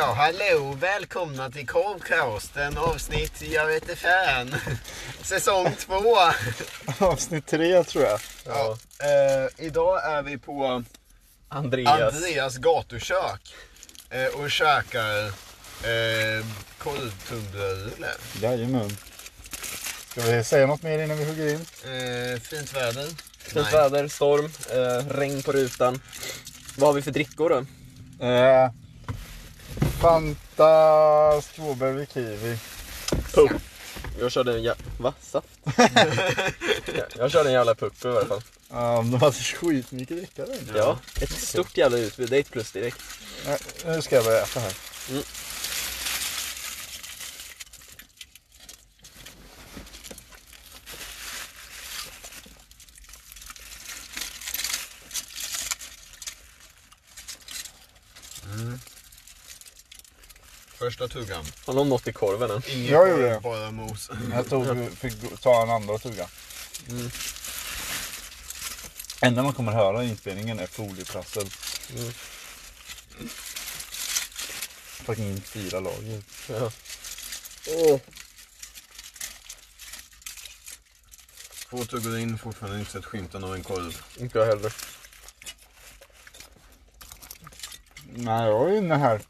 Ja, hallå! Välkomna till Korvkasten avsnitt, jag vet inte fan. Säsong två. Avsnitt tre tror jag. Ja. Eh, idag är vi på Andreas. Andreas gatukök eh, och käkar eh, korvtunnbrödsrulle. Jajamän. Ska vi säga något mer innan vi hugger in? Eh, fint väder. Fint Nej. väder, storm, eh, regn på rutan. Vad har vi för drickor då? Fanta, strawberry, kiwi. Pupp. Jag körde en jä... Va? Saft? Ja, jag körde en jävla pupp i alla fall. Um, de hade skitmycket dricka där. Ja, ett stort jävla utbud. Det är ett plus direkt. Nu ska jag börja äta här. Mm. Första tuggan. Har någon något i korven än? Ingen Jag gjorde det. bara mos. Jag tog, fick ta en andra tugga. Mm. enda man kommer höra i inspelningen är folieprassel. Mm. Fucking fyra lager. Ja. Åh. Två tuggor in, fortfarande inte sett skymten av en korv. Inte jag heller. Nej, jag är inne här.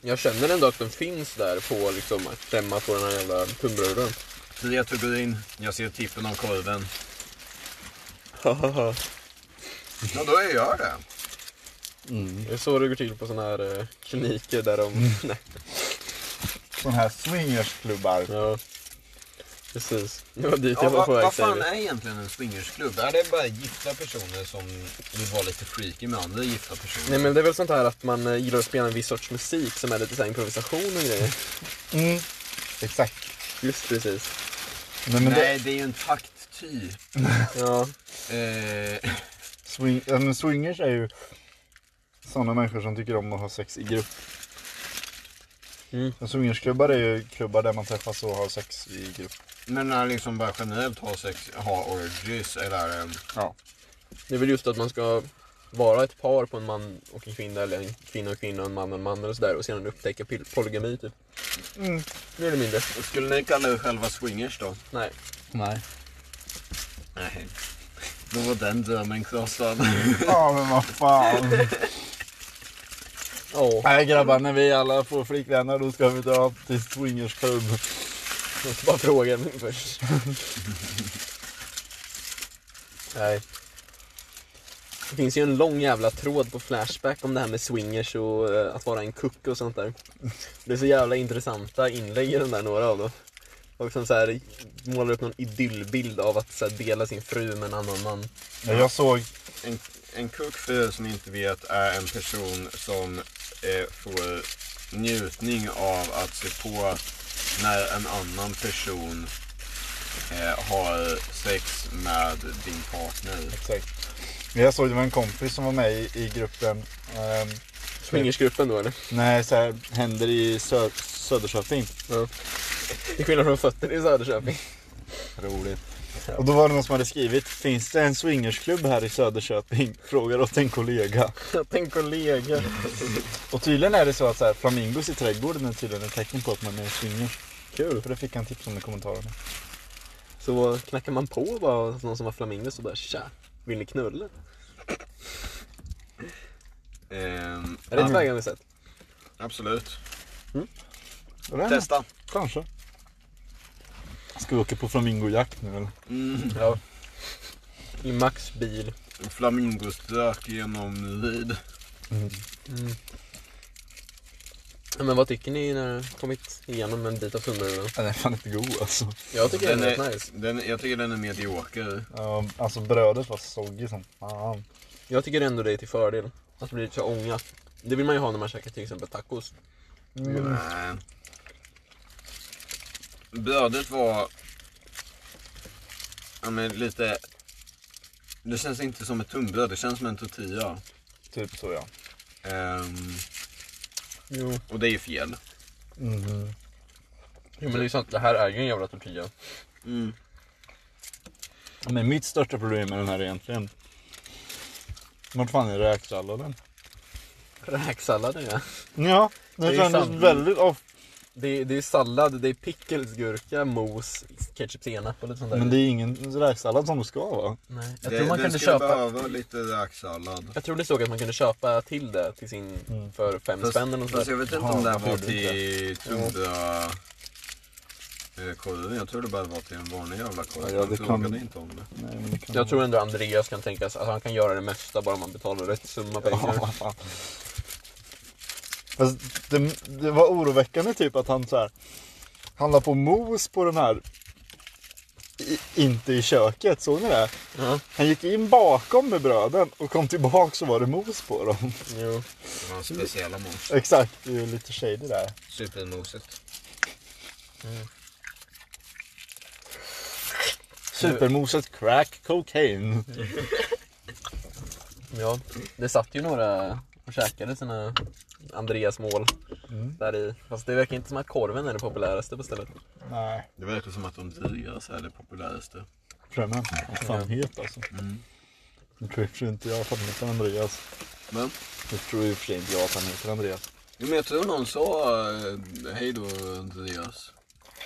Jag känner ändå att den finns där på liksom klämma på den här jävla tunnbröden. Tre tuggor in, jag ser tippen av korven. Ja, då är jag det. Mm. Det är så det går till på såna här eh, kliniker där de... Nej. Sån här swingersklubbar. Ja. Precis. Det var dit Ja, jag var vad, på väg vad fan är egentligen en swingersklubb? Är det bara gifta personer som vill vara lite freaky med andra gifta personer? Nej men det är väl sånt här att man eh, gillar att spela en viss sorts musik som är lite så här improvisation och grejer. Mm. Exakt. Just precis. Nej, men det, Nej, det är ju en taktty. Ja. Eh, swing, ja, men swingers är ju sådana människor som tycker om att ha sex i grupp. Mm. Men swingersklubbar är ju klubbar där man träffas och har sex i grupp. Men när liksom bara generellt har sex, har orgies eller... eh, Ja. Det är väl just att man ska vara ett par på en man och en kvinna eller en kvinna och kvinna och en man och en man eller sådär och sedan upptäcka polygami typ. Mm. Mer eller mindre. Skulle ni kalla er själva swingers då? Nej. Nej. Nej. Då var den drömmen krossad. Ja men vad fan. Åh. Nej grabbar, när vi alla får flickvänner då ska vi dra till swingersklubb. Jag ska bara fråga mig först. Nej. Det finns ju en lång jävla tråd på Flashback om det här med swingers och eh, att vara en kuck och sånt där. Det är så jävla intressanta inlägg i den där, några av dem. Och som så här målar upp någon idyllbild av att så här, dela sin fru med en annan man. Ja, jag såg, En, en kuck för er som inte vet är en person som eh, får njutning av att se på när en annan person eh, har sex med din partner. exakt. Jag såg det var en kompis som var med i, i gruppen. ehm, Swingersgruppen då eller? nej, så här, händer i Sö Söderköping. Ja. Till skillnad från fötter i Söderköping. Roligt. Och då var det någon som hade skrivit, finns det en swingersklubb här i Söderköping? Frågar åt en kollega. Tänk kollega. Och tydligen är det så att så här, flamingos i trädgården är tydligen ett tecken på att man är swingers. Kul. För det fick han tips om i kommentarerna. Så knackar man på bara någon som har flamingos och bara tja, vill ni knulla? Ehm, Är det ett vägen vi sett? absolut. Det är- Testa. Kanske. Ska vi åka på flamingojakt nu eller? Mm. Ja. I Max bil. Flamingostök genom Lid. Men vad tycker ni när ni kommit igenom en bit av tunnbröden? Den är fan inte god alltså. Jag tycker Den den är rätt nice. den, jag tycker den är medioker. Ja, alltså brödet var soggy som fan. Jag tycker ändå det är till fördel. Att det blir lite så ånga. Det vill man ju ha när man käkar till exempel tacos. Mm. Nej. Brödet var... Ja men lite... Det känns inte som ett tunnbröd, det känns som en tortilla. Typ så ja. Ehm, Jo. och det är ju fel. Mhm. jo men det är ju sant, det här är ju en jävla tortilla. Mm. Men mitt största problem med den här är egentligen Vart fan är räksalladen? Räksallad är det. Ja, det Det är kändes väldigt off. Det är, det är sallad, det är pickles, gurka, mos, ketchup, senap och lite sånt där. Men det är ingen räksallad som det ska vara. Nej. Jag Det, tror man den kunde köpa... behöva lite räksallad. Jag tror det stod att man kunde köpa till det till sin Mm. för fem Fast, spänn eller något fast jag vet inte om det här var till Tundra eh, korven. Jag tror det bara var till en vanlig jävla korv. Ja, det kan- inte om det. Nej, men det kan Jag tror ändå Andreas kan tänka sig att han kan göra det mesta bara man betalar rätt summa pengar. Ja, det, det var oroväckande typ att han så här. Han la på mos på den här. I, inte i köket, såg ni det? Ja, Han gick in bakom med bröden och kom tillbaka så var det mos på dem. jo. Det var speciella mos. Exakt, det är ju lite shady där. Supermoset. Supermoset crack cocaine. Ja, det satt ju några och käkade sina Andreas mål Mm. där i. Fast det verkar inte som att korven är det populäraste på stället. Nej, Det verkar som att de deras är det populäraste. främmen. Vad fan het alltså. Mm. Jag tror i och för sig inte jag att han heter Andreas. Men, Jag tror i och för sig inte jag att han heter Andreas. jo, men jag tror någon sa eh, hej då Andreas.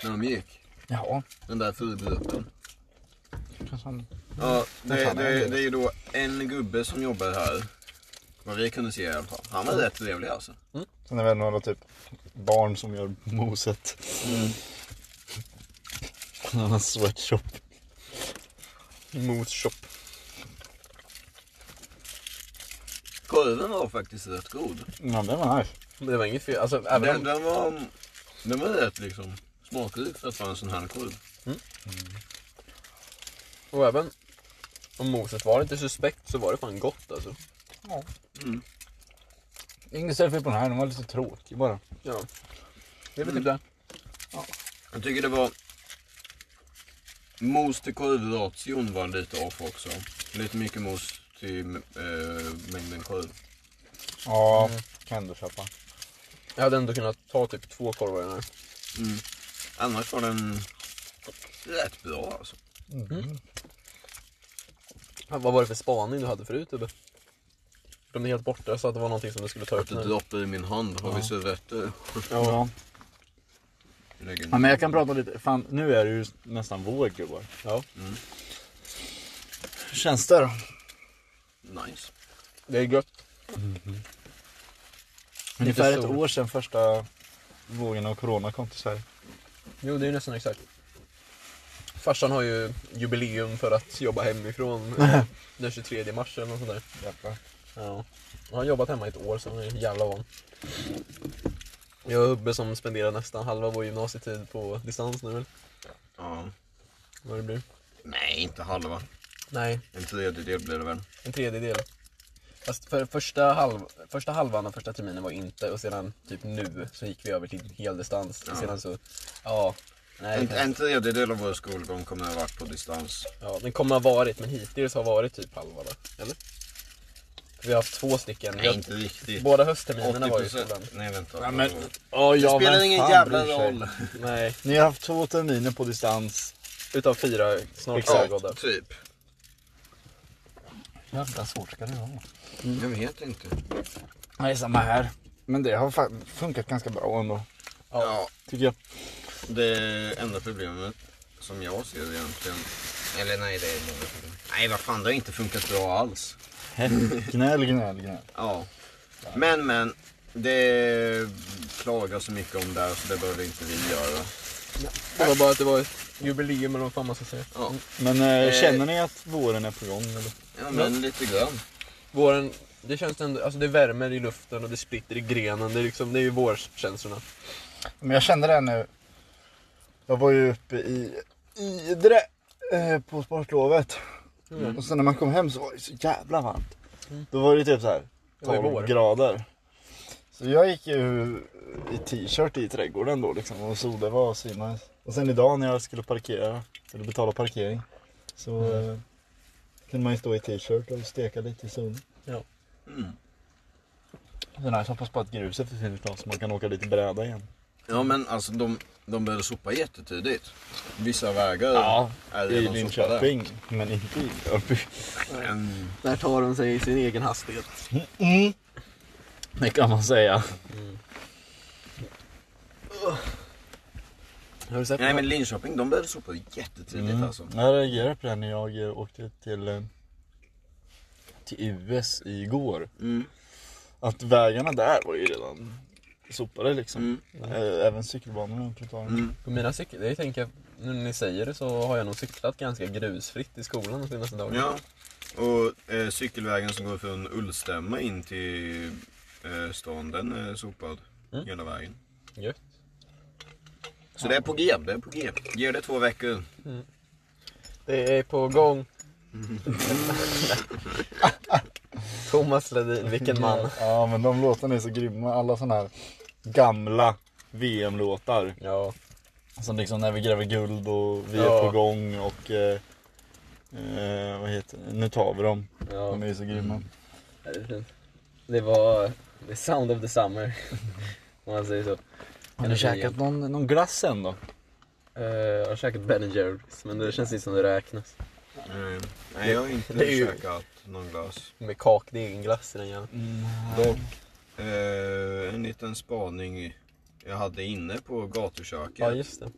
När de gick. Ja, Den där han... Ja, det, det? det är ju då en gubbe som jobbar här. Vad vi kunde se i alla fall. Han var rätt trevlig alltså. Sen är det väl några typ barn som gör moset. Har en sweatshop. Mos shop. Korven var faktiskt rätt god. Ja, det var nice. Det var inget fel. Alltså, även Den, om, den var, den var rätt liksom smakrik för att vara en sån här korv. och även om moset var lite suspekt så var det fan gott alltså. Inget fel på den här, den var lite tråkig bara. Ja. Det är väl typ det. Jag tycker det var... Mos till korvration var lite off också. Lite mycket mos till eh, mängden korv. Ja, kan du köpa. Jag hade ändå kunnat ta typ två korvar i den här. Mm. Annars var den rätt bra alltså. Ja, Vad var det för spaning du hade förut Ubbe? De är helt borta så att det var någonting som du skulle ta upp Att det nu. droppar i min hand. Har vi servetter? Ja. Ja, men jag kan prata lite. Fan, nu är det ju nästan vår gubbar. Ja, Hur känns det då? Nice. det är gött. Ungefär ett år sedan första vågen av corona kom till Sverige. Jo, det är nästan exakt. Farsan har ju jubileum för att jobba hemifrån den 23 mars eller något sånt där. Jävlar. Ja. Han har jobbat hemma i ett år så han är jävla van. Jag och Ubbe som spenderar nästan halva vår gymnasietid på distans nu väl? Ja. Vad det blir. Nej, inte halva. Nej, En tredjedel blir det väl. en tredjedel. Fast för första, halv, första halvan av första terminen var inte och sedan typ nu så gick vi över till heldistans. Ja. Och sedan så, ja. Nej, En, en tredjedel av vår skolgång kommer att ha varit på distans. Ja, den kommer ha varit, men hittills har varit typ halva då, eller? Vi har haft två stycken. Nej, inte riktigt. båda höstterminerna var ju i 80%. skolan. Nej, vänta. Ja, men, det ja, spelar men ingen fan jävla roll. Nej, Ni har haft två terminer på distans. utav fyra snart Exakt. avgådda. Typ. Jävla svårt ska det vara. Jag vet inte. Nej, samma här. Men det har funkat ganska bra ändå. Ja. Tycker jag. Det enda problemet som jag ser egentligen. Eller nej, det är många problem. Nej, vad fan, det har inte funkat bra alls. Gnäll, gnäll, gnäll. Ja. Men, men. Det klagas så mycket om det här så det behöver inte vi göra. Det var bara att det var ett jubileum eller vad fan man ska säga. Ja, Men eh, Eh. känner ni att våren är på gång? Eller? ja men lite grann. Våren, det känns ändå, alltså det värmer i luften och det splitter i grenen. Det är liksom, det är ju vårkänslorna. Men jag kände det nu. Jag var ju uppe i Idre eh, på sportlovet. Mm. Och sen när man kom hem så var det så jävla varmt. Mm. Då var det typ så här Det var ju 12 vår. grader. Så jag gick ju i t-shirt i trädgården då liksom och det var svinnice. Och sen idag när jag skulle parkera, eller betala parkering, så Mm. eh, kunde man ju stå i t-shirt och steka lite i solen. Mm. Så nice, hoppas på att gruset försvinner snart så man kan åka lite bräda igen. Ja, men alltså de, de började sopa jättetidigt. Vissa vägar Ja, är I redan sopade. Linköping, men inte i. Men, Där tar de sig i sin egen hastighet. Mm. Det kan man säga. Har du sett Nej men Linköping, de började sopa jättetidigt Mm. alltså. Jag reagerade på det när jag eh, åkte till, eh, till US igår. Mm. Att vägarna där var ju redan sopade liksom. Mm. Även cykelbanorna ta Mm. På mina cykel, jag tänker, nu när ni säger det så har jag nog cyklat ganska grusfritt i skolan de senaste dagarna. Ja. Och eh, cykelvägen som går från Ullstämma in till eh, stan, den är sopad Mm. hela vägen. Gött. Så det är på G, det är på G. Ge det två veckor. Det är på gång. Thomas Ledin, vilken man. Ja men de låtarna är så grymma. Alla såna här gamla VM-låtar. Ja, Som liksom när vi gräver guld och vi Ja. är på gång och eh, eh, vad heter det? Nu tar vi dem. ja. De är ju så grymma. Fint. Det var the sound of the summer. Om man säger så. Har ni käkat någon, någon glass än då? Eh, jag har käkat Ben Jerrys, men det känns inte som det räknas. Eh, nej, jag har inte Det är ju- käkat någon glass. Med kakdegenglass i den jäveln. Dock, eh, en liten spaning jag hade inne på gatuköket Ja, just det.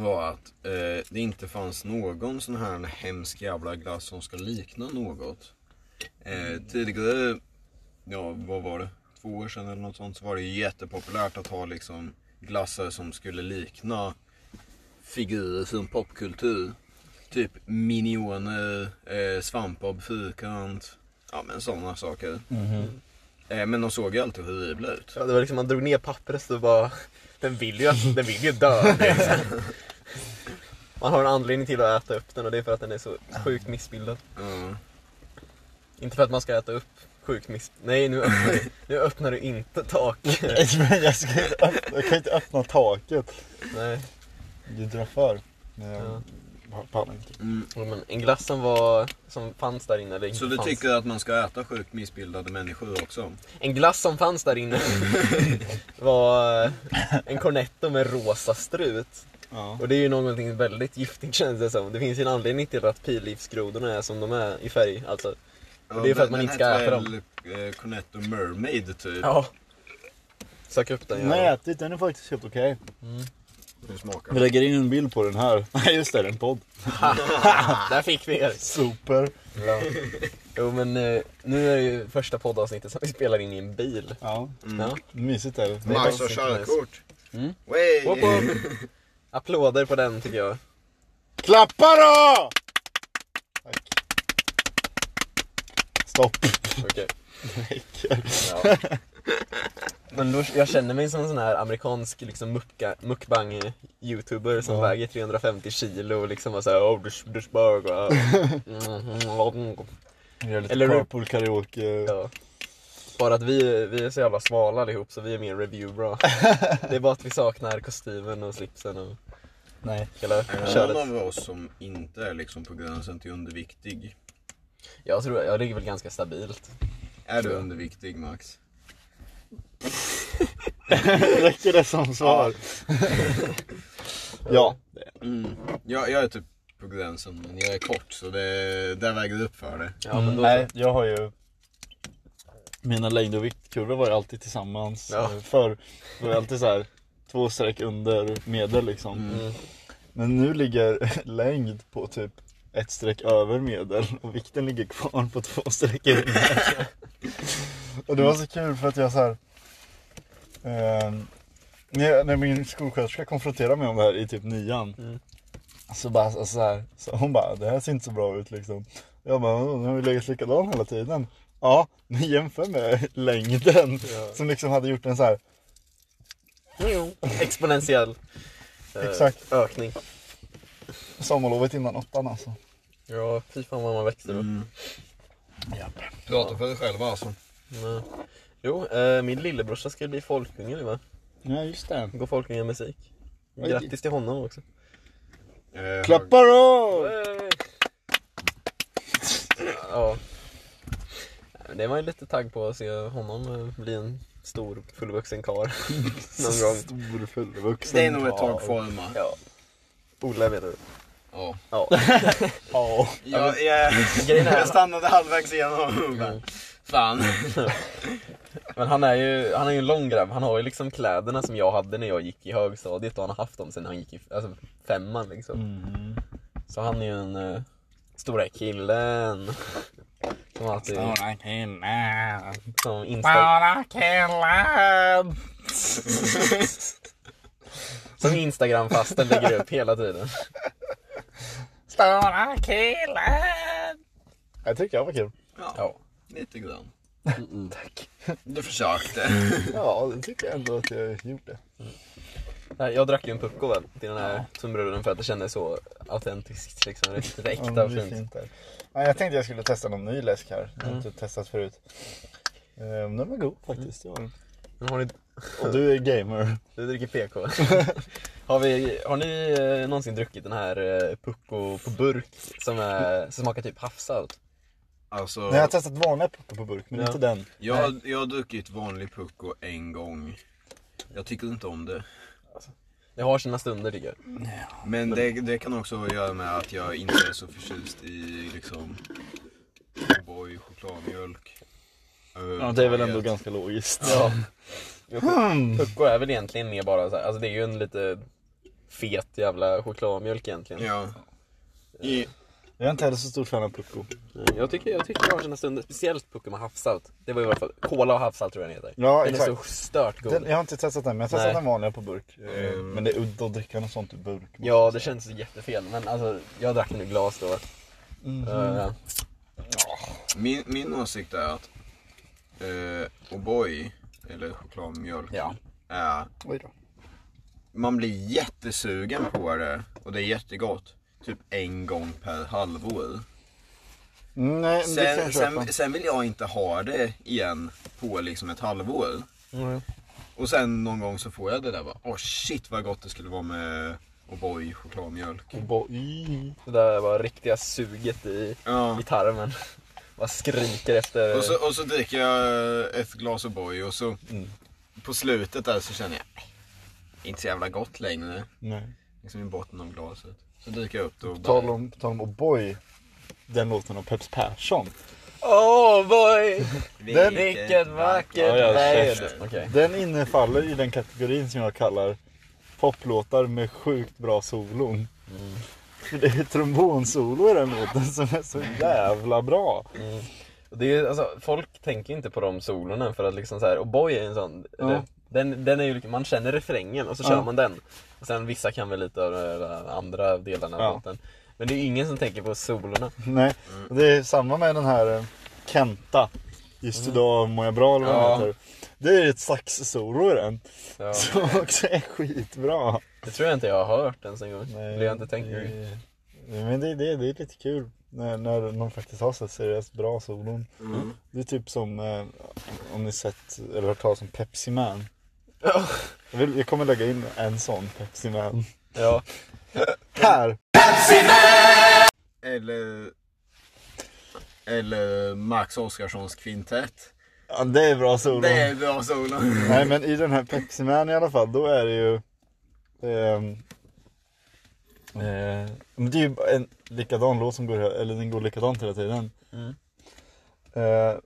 var att eh, det inte fanns någon sån här hemsk jävla glass som ska likna något. Eh, tidigare, ja vad var det, två år sedan eller något sånt så var det jättepopulärt att ha liksom glassar som skulle likna figurer från popkultur. Typ Minioner, eh, Svampbob Fyrkant, ja men sådana saker. Eh, men de såg ju alltid horribla ut. Ja, det var liksom, man drog ner pappret och bara, den vill ju, den vill ju dö. liksom. Man har en anledning till att äta upp den och det är för att den är så sjukt missbildad. Ja. Inte för att man ska äta upp sjukt miss... Nej, nu öppnar du, nu öppnar du inte tak. Men jag, ska inte öppna, jag kan inte öppna taket. Nej. Du drar för. Jag Ja. Pallar inte. Mm. Ja, Men en glass som var, som fanns där inne, Så du fanns. tycker att man ska äta sjukt missbildade människor också? En glass som fanns där inne var eh, en cornetto med rosa strut. Ja. Och det är ju någonting väldigt giftigt känns det som. Det finns ju en anledning till att pilgiftsgrodorna är som de är i färg. Alltså, Och det är för att man inte ska äta dem. Eh, Cornetto Mermaid typ. ja. Sök upp den har jag jäveln. ätit, den är faktiskt helt okej. Hur smakar Vi lägger in en bild på den här. Nej just det, det är en podd. Där fick vi er! Super. Ja. Jo men eh, nu är det ju första poddavsnittet som vi spelar in i en bil. Ja, Mm. Ja. mysigt är det. Max har körkort. Mm. Applåder på den tycker jag. Klappa då! Tack. Stopp. Okej. Räcker. Ja. Men då, jag känner mig som en sån här amerikansk liksom mucka, mukbang-youtuber som Ja. väger 350 kilo och liksom var såhär oh, this, this burger. Mm. Gör lite Eller- carpool karaoke. Ja. Bara att vi, vi är så jävla smala allihop så vi är mer review-bra. Det är bara att vi saknar kostymen och slipsen och Nej. hela köret. någon av oss som inte är liksom på gränsen till underviktig? Jag tror jag ligger väl ganska stabilt. Är du underviktig Max? Räcker det som svar? ja. Mm. Jag, jag är typ på gränsen men jag är kort så det, där väger det upp för det. Ja, men Mm, då nej, jag har ju Mina längd och viktkurvor var ju alltid tillsammans. Ja. Förr var det alltid så här två streck under medel liksom. Mm. Men nu ligger längd på typ ett streck över medel och vikten ligger kvar på två streck under. och det var så kul för att jag så här. Eh, när, när min skolsköterska konfronterade mig om det här i typ nian. Mm. Så bara alltså, så här, så hon bara, det här ser inte så bra ut liksom. Jag bara, "Vadå, nu har vi legat likadan hela tiden. Ja, men jämför med längden. Ja. Som liksom hade gjort en så här. Exponentiell eh, Exakt. ökning. Sommarlovet innan åttan alltså. Ja, fy fan vad man växer då. Mm. Japp. Prata för dig själva alltså. Ja. Jo, eh, min lillebrorsa ska bli folkunge nu va? Ja just det. Gå folkungamusik. Oj. Grattis till honom också. Eh, Klappa då! Ja. Det var ju lite tagg på att se honom eh, bli en stor fullvuxen karl någon gång. Stor fullvuxen. Det är nog ett tag kvar. Ja. Ola menar du? Ja. Ja. Ja. Jag, jag, jag stannade halvvägs igenom. Fan. Men han är ju, han är ju en lång grabb. Han har ju liksom kläderna som jag hade när jag gick i högstadiet och han har haft dem sen han gick i alltså, femman liksom. Mm. Så han är ju en uh, stora killen. Som alltid, Stora killen. som insta, Stora killen. som Instagram-fasten lägger upp hela tiden. Stora killen. Jag tycker jag var kul. Ja, Ja. lite grann. Tack. Du försökte. Ja, det tycker jag ändå att jag gjorde. Nej, Jag drack ju en Pucko väl till den här tunnbröden för att det kändes så autentiskt liksom. Riktigt äkta Ja, och fint. Ja, jag tänkte jag skulle testa någon ny läsk här. Jag har Mm. inte testat förut. Den var god faktiskt. den. Men har ni, Och du är gamer. du dricker PK? har, vi, har ni eh, någonsin druckit den här eh, Pucko på burk som, är, som smakar typ havsalt? Alltså, Nej, jag har testat vanliga puckor på burk, men Ja. inte den. jag, har- jag har druckit vanlig pucko en gång. Jag tycker inte om det. Det har sina stunder tycker jag. Men det, det kan också göra med att jag inte är så förtjust i liksom O'boy chokladmjölk. Ja, det är väl ändå ganska logiskt. Ja. Pucko är väl egentligen mer bara så här, alltså det är ju en lite fet jävla chokladmjölk egentligen. Ja. I, Jag är inte heller så stor fan av pucko. Jag tycker, jag tycker det har sina stunder, speciellt Pucko med havssalt. Det var i alla fall, Cola och havssalt tror jag den heter. Ja, den är exakt. så stört god. Den, jag har inte testat den, men jag har testat Nej. den vanliga på burk. Eh, Mm. Men det är udda att dricka något sånt ur burk. Ja, jag det känns jättefel. Men alltså, jag drack den i glas då. Mhm. Eh, min, min åsikt är att eh, O'boy, eller chokladmjölk, ja. är Oj då. man blir jättesugen på det och det är jättegott. Typ en gång per halvår. Nej, men det kan Sen, jag köpa. sen, sen vill jag inte ha det igen på liksom ett halvår. Mm. Och sen någon gång så får jag det där bara, åh shit vad gott det skulle vara med O'boy chokladmjölk. Boy. Det där var riktiga suget i, Ja. i tarmen. Bara skriker efter... Och så, och så dricker jag ett glas O'boy och så Mm. på slutet där så känner jag, "Nej, inte så jävla gott längre. Nej. Liksom i botten av glaset. Så dricker jag upp och På tal om, på tal om O'boy. Den låten av Peps Persson. Åh boy! Den- Vilket vackert Ja, ja, väder! Okej. Den innefaller i den kategorin som jag kallar poplåtar med sjukt bra solon. För det är trombonsolo i den låten som är så jävla bra. Mm. Det är, alltså, folk tänker inte på de solorna för att liksom så här, och boy är en sån, Ja. den, den är ju, man känner refrängen och så Ja. kör man den. Och sen vissa kan väl lite av de andra delarna av Ja. låten. Men det är ingen som tänker på solorna. Nej, och det är samma med den här eh, Kenta. Just idag mår jag bra eller vad Ja. heter. Det är ett sax-solo i den. Ja. Som också är skitbra. Det tror jag inte jag har hört ens en gång. Nej, det har jag inte tänkt det- Men det, det, det är lite kul när, när någon faktiskt har så seriöst bra solon. Mm. Det är typ som, eh, om ni sett eller hört talas om Pepsi Man. Ja. Jag, vill, jag kommer lägga in en sån Pepsi Man. ja. Här! Eller Eller Max Oscarssons kvintett. Ja, det är bra solon. Det är bra solo. Nej men i den här Pepsi Man i alla fall, då är det ju eh, men Det är ju en likadan låt som går, eller den går likadant hela tiden. Mm. Eh,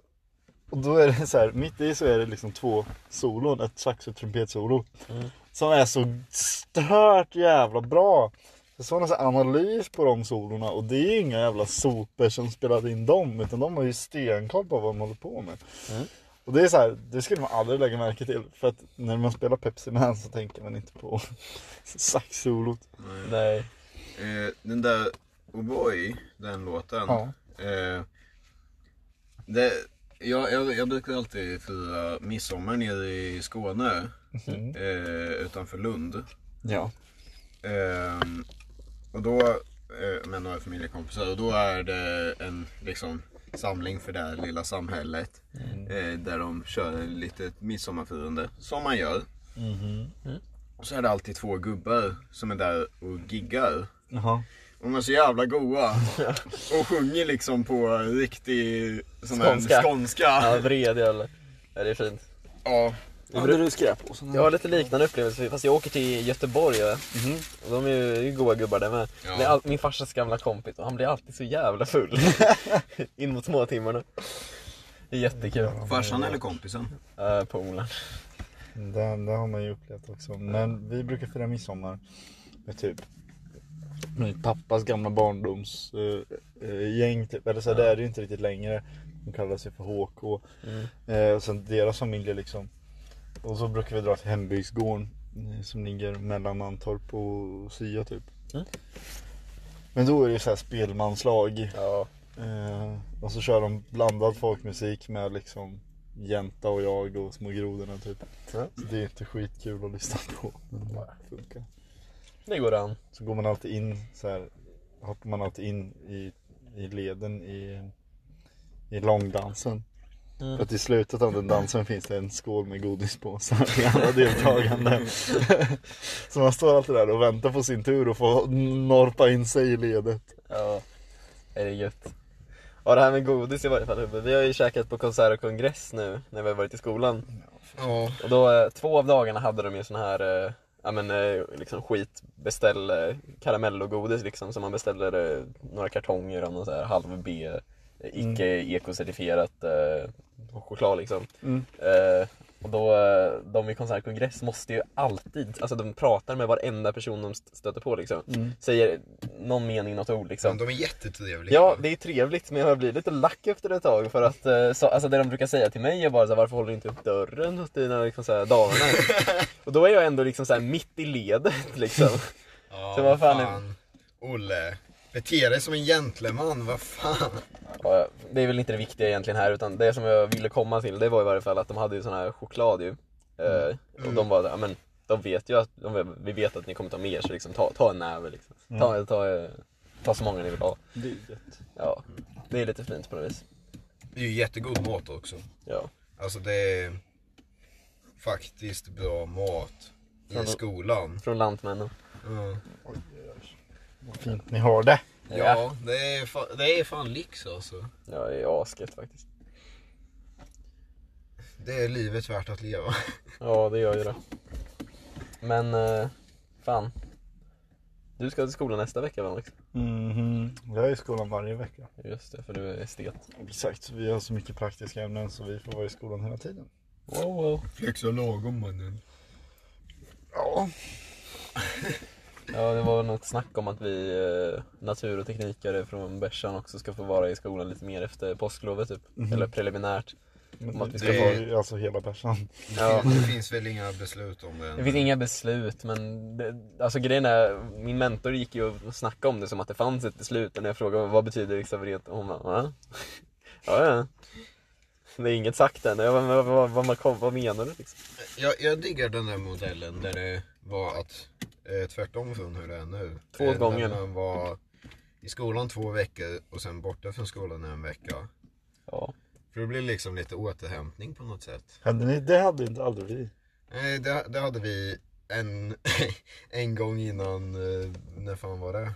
och då är det så här, mitt i så är det liksom två solon, ett sax och trumpetsolo. Mm. Som är så stört jävla bra. Jag såg en analys på de solorna och det är inga jävla sopor som spelade in dem utan de har ju stenkoll på vad de håller på med. Mm. Och det är så här, det skulle man aldrig lägga märke till för att när man spelar Pepsi Man så tänker man inte på saxsolot. Nej. Eh, den där O'boy, den låten. Ja. Eh, det, jag, jag, jag brukar alltid fira midsommar nere i Skåne. Mm. Eh, utanför Lund. Ja. Ehm, och då, eh, med några familjekompisar, och då är det en liksom samling för det här lilla samhället. Eh, där de kör ett litet midsommarfirande, som man gör. Mhm. Och så är det alltid två gubbar som är där och giggar. Jaha. De är så jävla goa. Och sjunger liksom på riktig sån Skånska. skånska. Ja, vred eller? Ja, det är fint. Ja. Hade du skräppåsen? Jag har lite liknande upplevelse fast jag åker till Göteborg ja. Mhm. och de är ju goa gubbar där med. Ja. Det är all, min farsas gamla kompis och han blir alltid så jävla full. In mot småtimmarna. Det är jättekul. Farsan eller kompisen? Uh, Polaren. Det, det har man ju upplevt också. Men vi brukar fira midsommar med typ min pappas gamla barndoms eh, eh, gäng typ. Eller så här, det är det ju inte riktigt längre. De kallar sig för HK. Mm. Eh, och sen deras familjer liksom. Och så brukar vi dra till hembygdsgården eh, som ligger mellan Mantorp och Sia typ. Mm. Men då är det så här spelmanslag. Ja. Eh, och så kör de blandad folkmusik med liksom Jänta och jag och Små grodorna typ. Ja. Så det är inte skitkul att lyssna på. Men det funkar. Det går an. Så går man alltid in så här. Hoppar man alltid in i, i leden i, i långdansen. Mm. För att i slutet av den dansen finns det en skål med godispåsar till alla deltagande. så man står alltid där och väntar på sin tur och får norpa in sig i ledet. Ja, det är gött. Ja det här med godis i varje fall Hubbe. Vi har ju käkat på konsert och kongress nu när vi har varit i skolan. Ja. Och då, eh, två av dagarna hade de ju sån här, eh, ja men eh, liksom skit, beställ karamellogodis liksom. Så man beställer några kartonger av någon så här halv B, icke ekocertifierat eh, choklad liksom. Mm. Eh, och då, eh, de i konsert och kongress måste ju alltid, alltså de pratar med varenda person de st- stöter på liksom. Mm. Säger någon mening, något ord liksom. Men de är jättetrevliga. Ja, det är trevligt men jag blir lite lack efter ett tag för att eh, så, alltså det de brukar säga till mig är bara så här, varför håller du inte upp dörren åt dina liksom, så här, damerna? och då är jag ändå liksom så här, mitt i ledet liksom. Så vad fan är- fan. Olle. Bete dig som en gentleman, vad fan. Ja, det är väl inte det viktiga egentligen här utan det som jag ville komma till det var i varje fall att de hade ju sån här choklad ju. Eh, och de var ja, men de vet ju att, de, vi vet att ni kommer ta mer så liksom ta, ta en näve liksom. Ta, ta, eh, ta så många ni vill ha. Det är gött. Ja, det är lite fint på något vis. Det är ju jättegod mat också. Ja. Alltså det är faktiskt bra mat i Från- skolan. Från Lantmännen. Ja, Vad fint ni har det. ja det, är fan, det är fan lyx alltså. Ja, det är asgött faktiskt. Det är livet värt att leva. Ja, det gör ju det. Men, eh, fan. Du ska till skolan nästa vecka va Max? Mhm. Jag är i skolan varje vecka. Just det, för du är estet. Exakt, vi har så mycket praktiska ämnen så vi får vara i skolan hela tiden. Wow, wow. Flex och lagom mannen. Ja. Ja, det var något snack om att vi eh, natur och teknikare från Bärsan också ska få vara i skolan lite mer efter påsklovet typ. Eller preliminärt. Om att vi ska det få... är alltså hela bärsan. Ja. Det finns väl inga beslut om det än. Det finns inga beslut men det, alltså grejen är, min mentor gick ju och snackade om det som att det fanns ett beslut och när jag frågade vad betyder extraverhet och hon bara va? Ja, ja. Det är inget sagt än. Vad, vad, vad, vad menar du liksom? Jag, jag diggar den där modellen där det var att eh, tvärtom från hur det är nu. Två Eh, gånger. När man var i skolan två veckor och sen borta från skolan en vecka. Ja. För det blir liksom lite återhämtning på något sätt. Hade ni, det hade inte aldrig vi. Eh, det, det hade vi en, en gång innan, eh, när fan var det?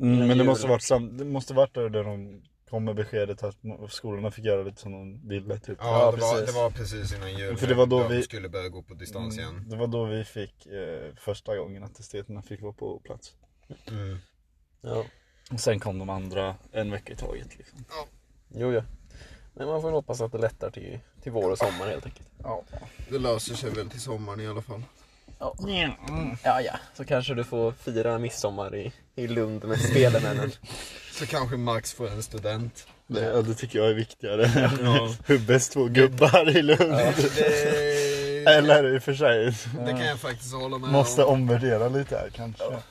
Mm, Men det måste varit sam, det måste varit där, där de kom med beskedet att skolorna fick göra lite som de ville typ. Ja, Ja, det, var, precis. det var precis innan jul. För det var då de vi- skulle börja gå på distans igen. Mm, det var då vi fick eh, första gången att esteterna fick vara på plats. Mm. ja. Och sen kom de andra en vecka i taget liksom. Jo, ja. Men man får hoppas att det lättar till, till vår och sommar helt enkelt. Ja. Det löser sig väl till sommaren i alla fall. Ja. Ja, ja. Så kanske du får fira midsommar i, i Lund med spelemännen. Så kanske Max får en student. Det, ja, det tycker jag är viktigare. Ja. Hubbes två gubbar i Lund. Det, Eller i och för sig. det kan jag faktiskt hålla med Måste om. omvärdera lite här kanske. Ja,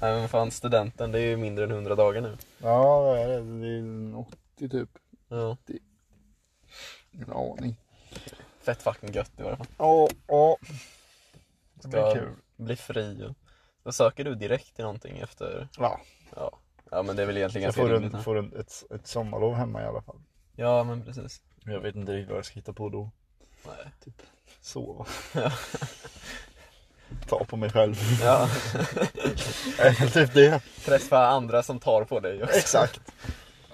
Nej men fan, studenten det är ju mindre än 100 dagar nu. vad är det? Det är en 80 typ. Ja. Ingen aning. Fett fucking gött i varje fall. Ja, ja. Det blir Ska kul. bli fri. och- Då söker du direkt till någonting efter, Ja, ja. Ja men det är väl egentligen jag ganska får, rimligt. en, va? får en, ett, ett sommarlov hemma i alla fall. Ja men precis. Jag vet inte riktigt vad jag ska hitta på då. Nej. Sova. Ja. Ta på mig själv. Ja, typ det. träffa andra som tar på dig också. Exakt.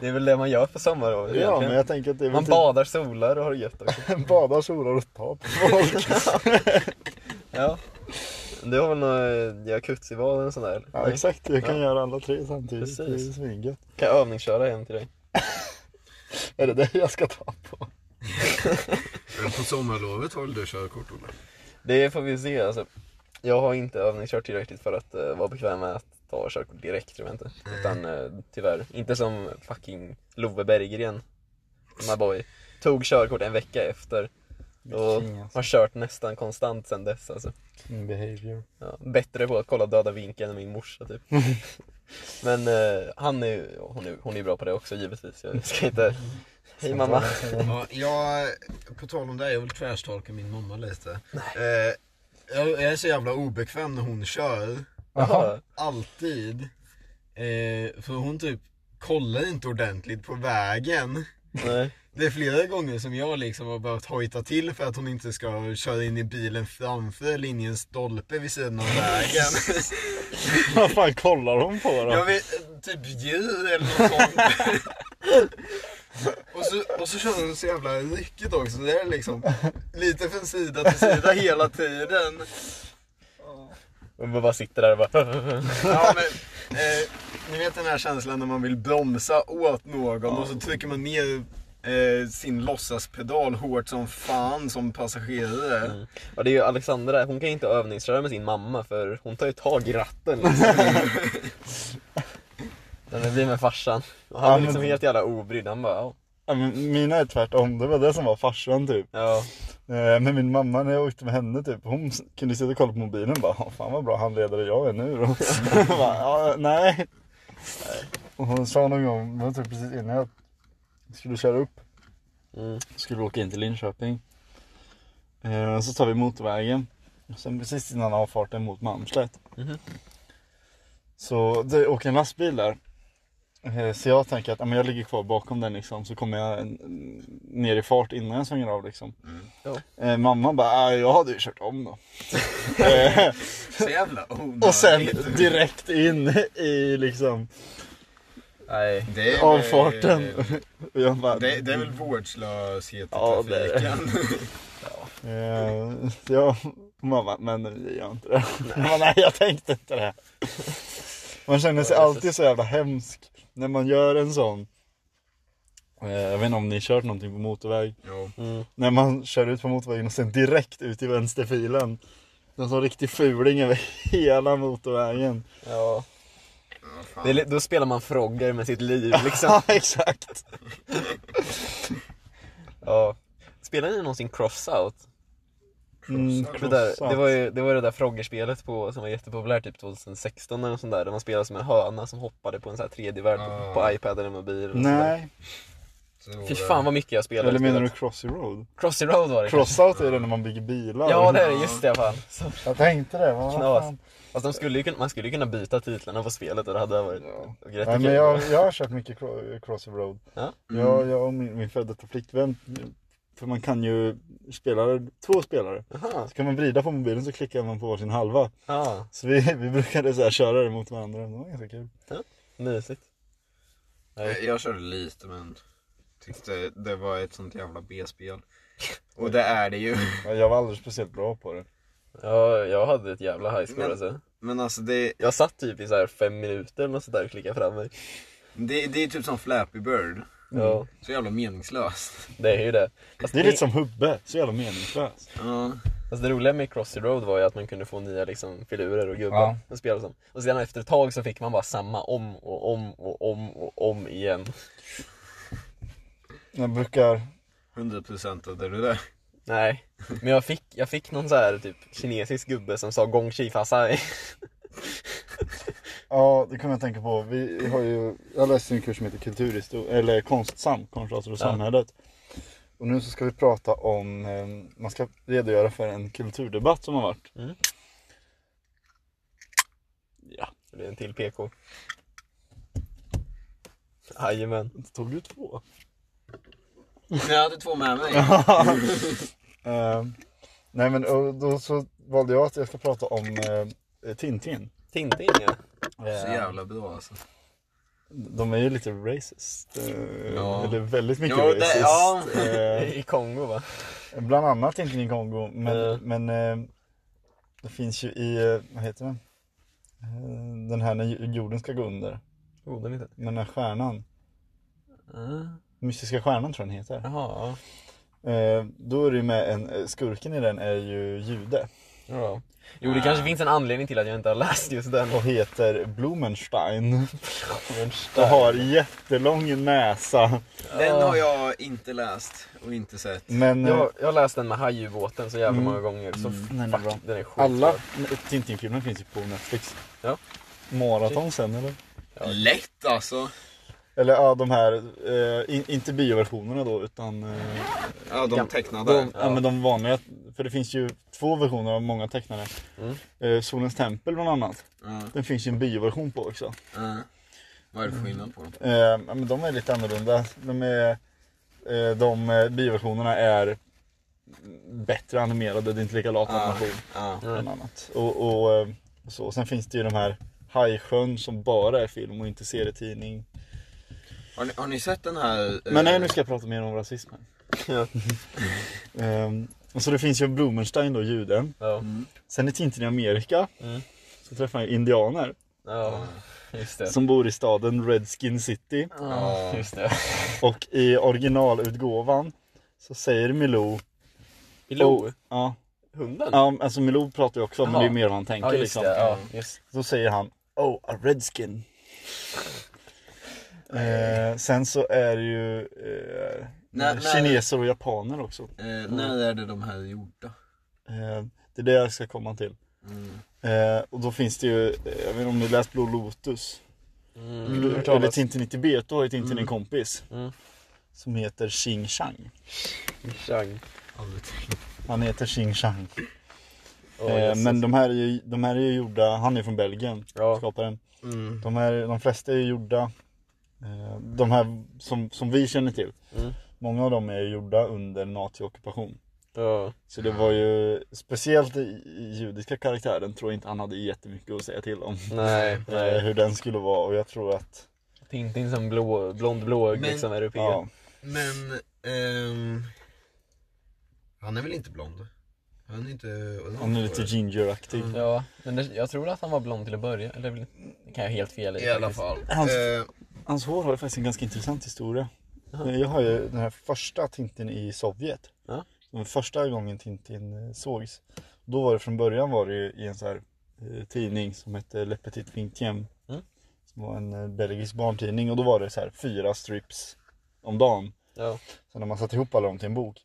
Det är väl det man gör på sommarlov Ja, egentligen. men jag tänker att det är Man typ badar, solar och har det gött också. badar, solar och tar på folk. Ja. Du har väl något jacuzzi-bad eller sån där? Ja, exakt. Jag kan Ja. göra alla tre samtidigt. Det är Precis. svingött. Kan jag övningsköra en till dig? Är det det jag ska ta på? På sommarlovet har väl du körkort Olle? Det får vi se alltså. Jag har inte övningskört tillräckligt för att eh, vara bekväm med att ta körkort direkt tror jag inte. Utan eh, tyvärr, inte som fucking Love Berggren. My boy. Tog körkort en vecka efter. Och alltså. har kört nästan konstant sen dess alltså. King behavior. Ja, bättre på att kolla döda vinkeln än min morsa typ. Men eh, han är hon är, hon är bra på det också givetvis. Jag ska inte... Hej mamma. Ja, jag, på tal om det, jag vill trashtalka min mamma lite. Eh, jag, jag är så jävla obekväm när hon kör. Jaha. Alltid. Eh, för hon typ kollar inte ordentligt på vägen. Nej. Det är flera gånger som jag liksom har behövt hojta till för att hon inte ska köra in i bilen framför en stolpe vid sidan av vägen. Vad fan kollar hon på då? Jag vet, typ djur eller något sånt. Och så, och så kör hon så jävla ryckigt också. Det är liksom lite från sida till sida hela tiden. Och man bara sitter där och bara... Ja, men, eh, ni vet den här känslan när man vill bromsa åt någon och så trycker man ner eh, sin låtsaspedal hårt som fan som passagerare. Mm. Ja det är ju Alexandra, hon kan ju inte övningsköra med sin mamma för hon tar ju tag i ratten liksom. Det blir med farsan. Och han Ja, är liksom helt jävla obrydd. Han bara ja. Mina är tvärtom, det var det som var farsan typ. ja. Eh, Men min mamma när jag åkte med henne typ, hon kunde sitta och kolla på mobilen och bara "Ja, Fan vad bra handledare jag är nu då. Bara, ja, nej. Och hon sa någon gång, det var typ precis innan jag skulle köra upp, Mm. skulle åka in till Linköping. Eh, Så tar vi motorvägen. Och sen precis innan avfarten mot Malmslätt. Mhm. Så det åker en lastbil där. Eh, Så jag tänker att ja, men jag ligger kvar bakom den liksom, så kommer jag mm, ner i fart innan jag svänger av liksom. Ja. Eh, mamma bara, äh, jag hade ju kört om då. eh, Så jävla onödigt. och sen direkt in i liksom Nej. det är, avfarten. Jag bara, Det, det är väl vårdslöshet i Ja, trafiken. eh, ja, mamma, men vi gör inte det. Nej. nej, jag tänkte inte det. Man känner sig Ja, alltid så jävla hemsk när man gör en sån. Eh, jag vet inte om ni kört någonting på motorväg. Jo. Mm. När man kör ut på motorvägen och sen direkt ut i vänsterfilen. En sån riktig fuling över hela motorvägen. Ja. Det är, då spelar man Frogger med sitt liv liksom. Ja, exakt. ja. Spelar ni någonsin Crossout? Mm, Det, där, Crossout. det var ju det, var det där Frogger-spelet på, som var jättepopulärt typ 2016 eller sånt där. Där man spelade som en höna som hoppade på en sån här tredje värld Ah. på iPad eller mobil. Nej, Fy fan vad mycket jag spelade eller menar du. Crossy Road? Crossy Road var det Crossout är det när man bygger bilar. Ja det är det, just det fan. Så, Jag tänkte det, vad Knas. de skulle ju, kunna- man skulle ju kunna byta titlarna på spelet och det hade varit Ja. rätt Nej, men jag, jag har kört mycket cro- Crossy Road. Ja. Jag, jag och min, min före detta flickvän. För man kan ju spela två spelare. Jaha, Så kan man vrida på mobilen så klickar man på varsin halva. ja, Så vi, vi brukade så här köra det mot varandra. Det var ganska kul. mysigt. Nej. Jag körde lite men tyckte det var ett sånt jävla B-spel. Och det är det ju. Ja, Jag var aldrig speciellt bra på det. Ja, jag hade ett jävla high score Men- alltså. Men alltså det, Jag satt typ i så här fem minuter eller något sånt där och klickade fram mig. det, det är typ som Flappy Bird. Ja, Så jävla meningslöst. det är ju det. Fast Det är lite som Hubbe, så jävla meningslöst. Ja. Fast det roliga med Crossy Road var ju att man kunde få nya liksom, filurer och gubbar Ja. att spela som. Och sedan efter ett tag så fick man bara samma om och om och om och om igen. Jag brukar 100% av det du där. Nej, men jag fick, jag fick någon så här typ kinesisk gubbe som sa gong chi fa sai. Ja, det kan jag tänka på. Vi har ju, jag läste en kurs som heter kulturhistoria, eller konstsam, konståter och Ja. samhället. Och nu så ska vi prata om, eh, man ska redogöra för en kulturdebatt som har varit. Mm. Ja, Det är en till PK. Jajamän. tog du två? Jag hade två med mig. Eh, nej men då så valde jag att jag ska prata om eh, Tintin. Tintin ja. Så jävla bra alltså. De är ju lite racist. Eh, Ja. Eller väldigt mycket Jo, det- racist. ja. Eh, I Kongo va? Bland annat Tintin i Kongo. Men, Ja. men eh, det finns ju i, eh, vad heter den? Eh, Den här när jorden ska gå under. Oh, den inte. Den här stjärnan. Ah, Mystiska stjärnan tror jag den heter. Jaha. Eh, då är det ju med en, eh, skurken i den är ju jude. Ja. Jo, det kanske finns en anledning till att jag inte har läst just den. Och heter Blumenstein. Och har jättelång näsa. Den har jag inte läst och inte sett. Men eh, Jag, jag har läst den med hajubåten så jävla Mm. många gånger. Så Mm, den är fuck, bra. den är skit. alla Tintin-filmer finns ju på Netflix. Ja. Maraton sen eller? Lätt alltså. Eller ja, de här, eh, in, inte bioversionerna då utan eh, Ja, de tecknade. de, ja. Ja. men de vanliga. För det finns ju två versioner av många tecknare. Mm. Eh, Solens tempel bland annat. Ja, Den finns ju en bioversion på också. ja. Vad är det för skillnad på dem? Eh, ja, men de är lite annorlunda. De, är, eh, de eh, bioversionerna är bättre animerade, det är inte lika lat Ja. animation. Ja. Bland annat. Och, och, eh, så. Sen finns det ju de här Hajsjön som bara är film och inte serietidning. Har, ni, har ni sett den här? eh, Men nej, nu ska jag prata mer om rasismen. Ja. Ehm, och så det finns ju Blumenstein då, juden. Ja. Mm. Sen i Tintin i Amerika Mm. så träffar jag indianer ja, just det. som bor i staden Redskin City. Ja, just det. Och i originalutgåvan så säger Milou, Pilot. ja, Hunden? ja alltså Milou pratar ju också men Jaha. det är mer vad han tänker Ja, just liksom. det. Ja, just. Så säger han Oh, a redskin. Eh, sen så är det ju eh, När- kineser och japaner också. Eh, när är det de här gjorda? Eh, det är det jag ska komma till. Mm. Eh, och då finns det ju, eh, jag vet inte om ni läst Blå Lotus? Mm. Du- hört Eller. Tintin i Tibet, då har ju Tintin en kompis. Mm. Som heter Xing. Chang. Tänkt. Han heter Xing Shang. Åh, eh, men de här, är ju, de här är ju gjorda, han är från Belgien, Ja. skaparen. Mm. De, här, de flesta är ju gjorda, de här som, som vi känner till. Mm. Många av dem är gjorda under naziockupation. Ja. Så det var ju, speciellt i, judiska karaktären tror jag inte han hade jättemycket att säga till om. Nej, Eh, nej. hur den skulle vara och jag tror att, Tintin som blå, blond blåögd liksom, europé. ja. Men, ehm, han är väl inte blond? Han är inte Han är lite gingeraktig. Mm. Ja, men det, jag tror att han var blond till att börja. Eller det kan jag helt fel i. I alla fall. Hans- Eh, Hans hår har faktiskt en ganska intressant historia. Jaha. Jag har ju den här första Tintin i Sovjet. Ja. Den första gången Tintin eh, sågs. Då var det från början var det i en så här eh, tidning som hette Le Petit Vingtième. Mm. Som var en eh, belgisk barntidning och då var det så här fyra strips om dagen. Ja. Sen när man satte ihop alla dem till en bok.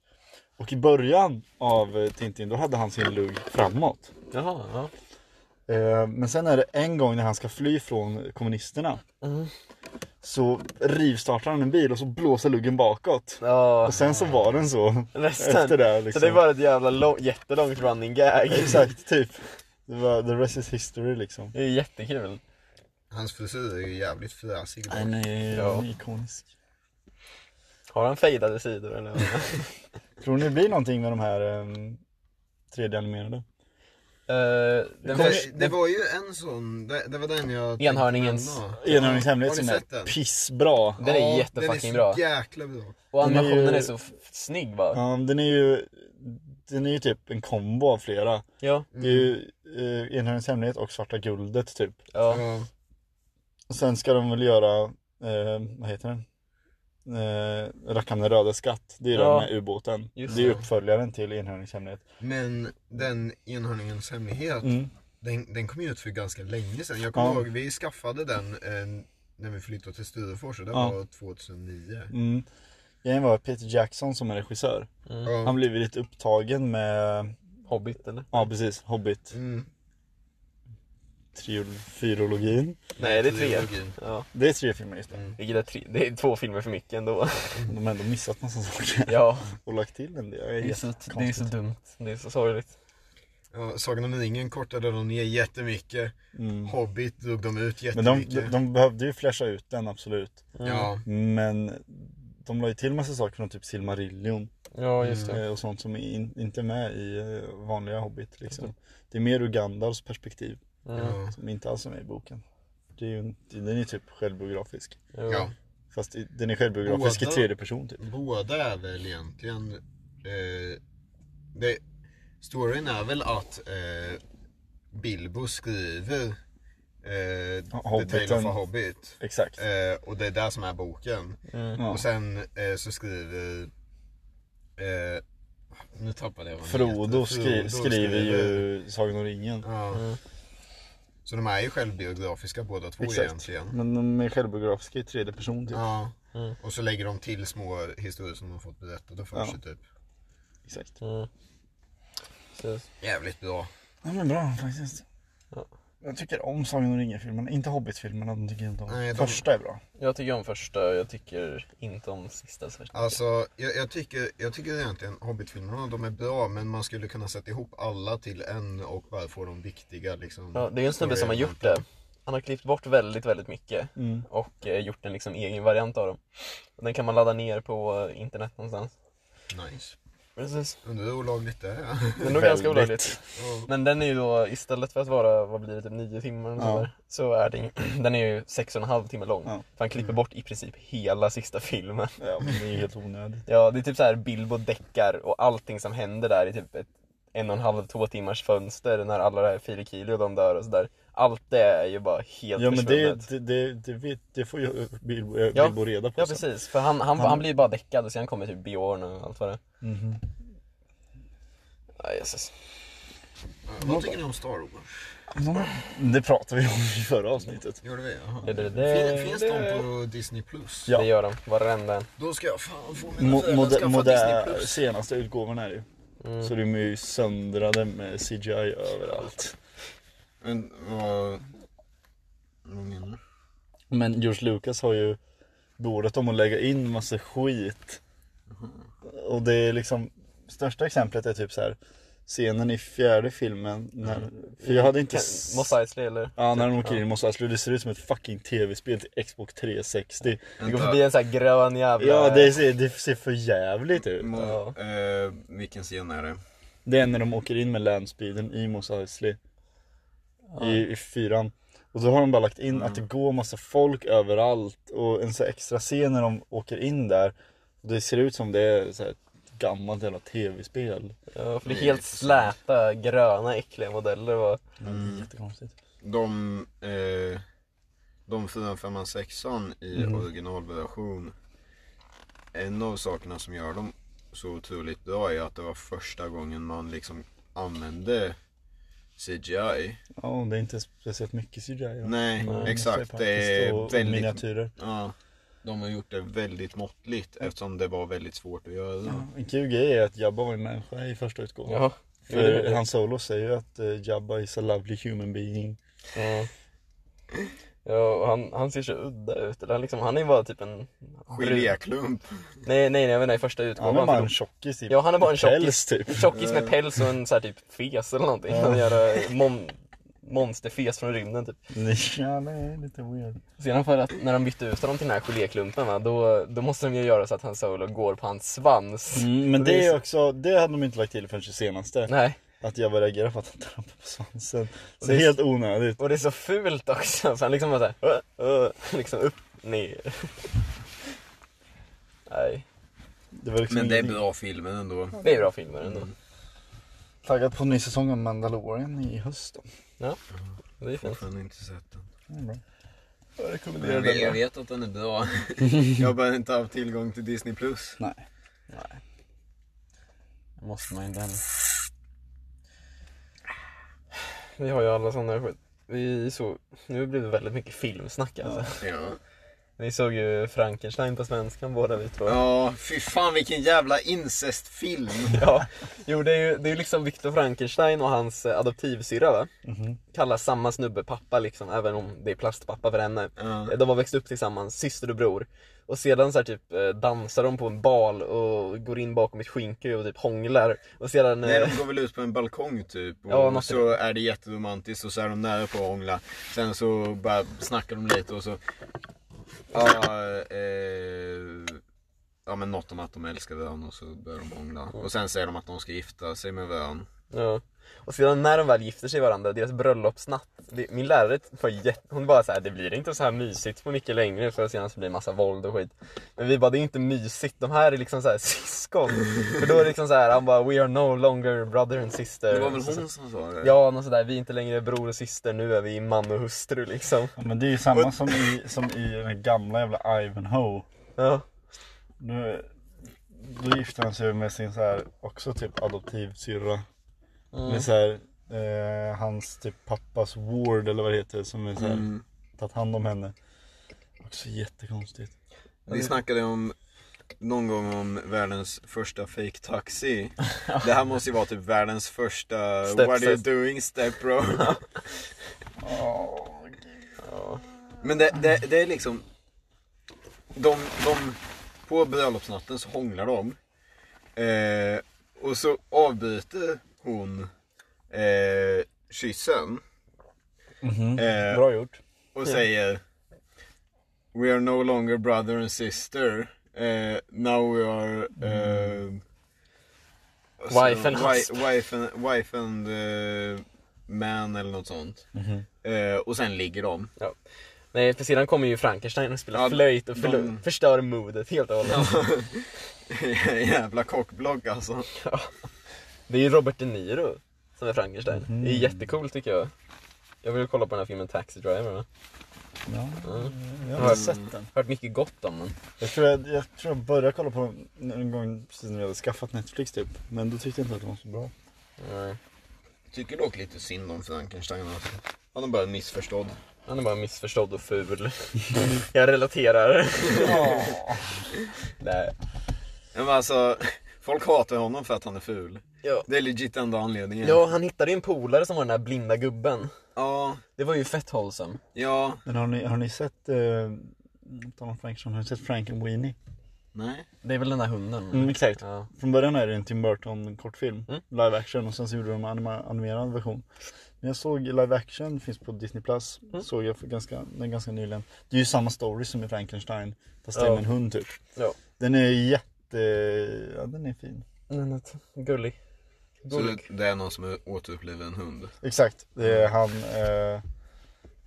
Och i början av eh, Tintin då hade han sin lugg framåt. Jaha, ja. Eh, Men sen är det en gång när han ska fly från kommunisterna. Mm. Så rivstartar han en bil och så blåser luggen bakåt. Ja, Och sen så var den så resten. efter det Så liksom. det var ett jävla lång, jättelångt running gag. Exakt, typ. Det var the rest is history liksom. Det är jättekul. hans frisyr är ju jävligt fräsig. Den är Ja. ikonisk. Har han fejdade sidor eller? Tror ni det blir någonting med de här um, 3D-animerade? Eh, den Det, första- det var ju en sån, det, det var den jag Enhörningens- hemlighet som är sett den? pissbra. Den är jättefucking bra. Den är så jäkla bra. Och Den är animationen ju- är så snygg va? Ja, den är ju Den är ju typ en kombo av flera. Ja. Det är ju uh, Enhörningens hemlighet och Svarta guldet typ. Ja. Ja. Och sen ska de väl göra, eh, vad heter den? Eh, Rackarn röda skatt. Det är Ja. den med ubåten. Just det är uppföljaren till Enhörningens hemlighet. Men den enhörningens hemlighet, Mm. den, den kom ju ut för ganska länge sedan. Jag kommer Ja. ihåg, vi skaffade den eh, när vi flyttade till Sturefors och det Ja. var 2009. Mm. Grejen var Peter Jackson som är regissör. Mm. Han blev lite upptagen med, Hobbit eller? ja precis, Hobbit. Mm. Triol- Fyrologin. Nej det är tre. Ja. Det är tre filmer just det. Mm. Vilket är tre. Det är två filmer för mycket ändå. De har ändå missat massa saker. Ja. Och lagt till en del. Det är Det är, så, det är så dumt. Det är så sorgligt. Ja, Sagan om ringen kortade de ner jättemycket. Mm. Hobbit drog de ut Men de, jättemycket. de, de behövde ju flasha ut den absolut. Ja, Men de la ju till massa saker från typ Silmarillion. Ja just det. eh, Och sånt som är in, inte är med i eh, vanliga Hobbit liksom. Det är mer ur Gandalfs perspektiv. Ja, Som inte alls är med i boken. Det är ju, en- den är ju typ självbiografisk. Jo. ja. Fast i- den är självbiografisk Båda- i tredje person typ. Båda är väl egentligen... Eh, det, storyn är väl att eh, Bilbo skriver eh, The Hobbiten. Tale of a Hobbit. Exakt. Eh, och det är det som är boken. Mm. Ja. Och sen eh, så skriver Eh, nu tappade jag vad han Frodo, heter. skri, Frodo skriver ju Sagan om ringen. Ja. Så de är ju självbiografiska båda två Exakt. egentligen. Men de är självbiografiska i tredje person typ. Ja. Mm. Och så lägger de till små historier som de fått berättade för Ja. sig typ. Exakt. Mm. Jävligt bra. Ja men bra faktiskt. Ja. Jag tycker om Sagan om ringen-filmerna, inte Hobbit-filmerna, de tycker jag inte om. Nej, de- Första är bra. Jag tycker om första, jag tycker inte om sista. Alltså, jag, jag, tycker, jag tycker egentligen Hobbit-filmerna, de är bra men man skulle kunna sätta ihop alla till en och bara få de viktiga liksom. Ja, det är ju en snubbe som har gjort det. Han har klippt bort väldigt, väldigt mycket Mm. och eh, gjort en liksom egen variant av dem. Den kan man ladda ner på eh, internet någonstans. Nice. Precis. Undrar hur olagligt det är. Det är nog ganska olagligt. Ja. Men den är ju då, istället för att vara, vad blir det, typ nio timmar eller Ja. sådär, så är den, den är ju sex och en halv timme lång. Ja. För han klipper bort i princip hela sista filmen. Ja men det är helt onödigt. Ja, det är typ så här Bilbo däckar och allting som händer där i typ ett en och en halv, två timmars fönster när alla det här Filipkili och de dör och sådär. Allt det är ju bara helt Ja men det, det, det, det, vet, det får ju Bilbo, Ja. Bilbo reda på Ja sen. precis, för han, han, Han- han blir ju bara däckad och sen kommer typ Björn och allt vad det är. Mhm. Ja, Jesus. Vad tycker ni om Star Wars? Det pratade vi om i förra avsnittet. Gör det vi? Jaha. Det, det, det, Fin- Finns det, de på Disney Plus? Ja. det gör de, varenda en. Då ska jag fan få mina Mo, moder, moder, Disney Plus. senaste utgåvan är det ju. Mm. Så de är ju söndrade med CGI överallt. Men vad... Vad menar du? Men George Lucas har ju beordrat dem att lägga in massa skit. Och det är liksom, största exemplet är typ så här scenen i fjärde filmen när, för jag hade inte s- Mos Eisley eller? Ja när de åker Ja. in i Mos Eisley, det ser ut som ett fucking tv-spel till Xbox 360 Det går förbi en sån här grön jävla... Ja det ser, det ser för jävligt ut Mo, Ja. eh, vilken scen är det? Det är när de åker in med landspeeden i Mos Eisley i, i fyran Och då har de bara lagt in att det går massa folk överallt och en så extra scen när de åker in där och Det ser ut som det är så här ett gammalt jävla tv-spel Ja, för det är Det är helt släta, gröna, äckliga modeller och... mm. Jättekonstigt De, eh, de 4, 5, 6 i Mm. originalversion. En av sakerna som gör dem så otroligt bra är att det var första gången man liksom använde CGI. Ja det är inte speciellt mycket CGI ja. Nej, Men exakt. Det är väldigt, miniatyrer ja, de har gjort det väldigt måttligt eftersom det var väldigt svårt att göra. ja. En kul grej är att Jabba var en människa i första utgåvan Ja. För Han Solo säger ju att eh, Jabba is a lovely human being Ja. Ja, han, han ser så udda ut. Eller han, liksom, han är bara typ en... Geléklump. Nej, nej, nej, jag menar i första utgåvan. Han är bara en tjockis typ Ja, han är bara en Päls, tjockis. typ En tjockis med päls och en så här typ fes eller någonting. Ja. En jävla mon, monsterfes från rymden typ. Ja det är lite weird Sedan för att när de bytte ut honom till den här geléklumpen va, då, då måste de ju göra så att han Solo går på hans svans. mm, Men Det det är är så- också, det hade de inte lagt till förrän det senaste Nej, Att jag bara reagerar på att han trampar på svansen Så det är- helt onödigt och det är så fult också. Så han liksom bara såhär, uh, uh, liksom upp, ner. Nej, det var liksom Men det är bra filmer ändå. det är bra filmer ändå. Taggad på en ny säsong av Mandalorian i höst då Ja, det är fint. Fortfarande inte sett den. Är bra. Jag Men rekommenderar jag, vet, jag den. vet att den är bra. jag har bara inte haft tillgång till Disney Plus. Nej Nej. Måste man inte heller. Vi har ju alla sådana skit. Vi såg, nu blir det väldigt mycket filmsnack alltså. Ja. Vi såg ju Frankenstein på svenskan båda vi två. Ja, fy fan vilken jävla incestfilm. Ja, jo det är ju det är liksom Viktor Frankenstein och hans eh, adoptivsyrra va? Mhm. Kallar samma snubbe pappa liksom, även om det är plastpappa för henne. Ja. De har växt upp tillsammans, syster och bror. Och sedan så här, typ eh, dansar de på en bal och går in bakom ett skynke och typ hånglar. Och sedan... Nej, eh, de går väl ut på en balkong typ. Och Ja, så är det jätteromantiskt och så är de nära på att hångla. Sen så bara snackar de lite och så... Ja, eh, ja men något om att de älskar varandra och så börjar de hångla. Och sen säger de att de ska gifta sig med varandra. Ja. Och sedan när de väl gifter sig varandra, deras bröllopsnatt. det- Min lärare var jätte, hon bara så här, det blir inte så här mysigt på mycket längre för sedan så blir det massa våld och skit. Men vi bara, det är inte mysigt, de här är liksom så här syskon. för då är det liksom så här, han bara, we are no longer brother and sister. Det var väl hon som sa det? Ja, något sådär, vi är inte längre bror och syster, nu är vi man och hustru liksom. ja, Men det är ju samma som i, som i den gamla jävla Ivanhoe Ja, Nu, då gifte han sig med sin så här, också typ adoptivsyrra. Mm. Med så här, eh, hans typ pappas ward eller vad det heter som är så här, Mm. tagit hand om henne. Också jättekonstigt. Vi snackade om någon gång om världens första fake taxi. Det här måste ju vara typ världens första Step What are you doing step bro? Men det, det, det är liksom de, de, På bröllopsnatten så hånglar de eh, Och så avbryter hon eh, kyssen Mhm. Eh, Bra gjort. och säger We are no longer brother and sister eh, Now we are alltså, Wife and husband. Wife and, wife and eh, man eller något sånt Mhm. eh, Och sen ligger de Ja. Nej, för sedan kommer ju Frankenstein och spelar Ja, flöjt och förlo- de- förstör modet helt och hållet. Jävla kockblock alltså Det är ju Robert De Niro som är Frankenstein. Mhm. Det är jättekul tycker jag. Jag vill kolla på den här filmen Taxi Driver. Va? Ja, Mm. jag har inte sett den. Hört mycket gott om den. Jag tror jag, jag, tror jag började kolla på den en gång precis när jag hade skaffat Netflix typ. Men då tyckte jag inte att den var så bra. Nej. Tycker dock lite synd om Frankenstein alltså. Han är bara missförstådd Han är bara missförstådd och ful. jag relaterar. Nej. Men alltså, folk hatar honom för att han är ful Ja. Det är legit enda anledningen ja, han hittade ju en polare som var den där blinda gubben. Ja, Det var ju fett wholesome. ja, Men har ni, har ni sett, eh, tal om Frankenstein, har ni sett Frank and Weenie? nej Det är väl den där hunden? Mm, exakt. Ja. Från början är det en Tim Burton kortfilm, Mm. live action och sen så gjorde de en anima- animerad version. Men jag såg live action, finns på Disney Plus, Mm. såg jag för ganska, ganska nyligen. Det är ju samma story som i Frankenstein, fast det är Ja. med en hund typ. Ja. Den är jätte, ja den är fin. Den är gullig. Så Gullig. det, det är någon som återupplivar en hund Exakt, det är han, eh,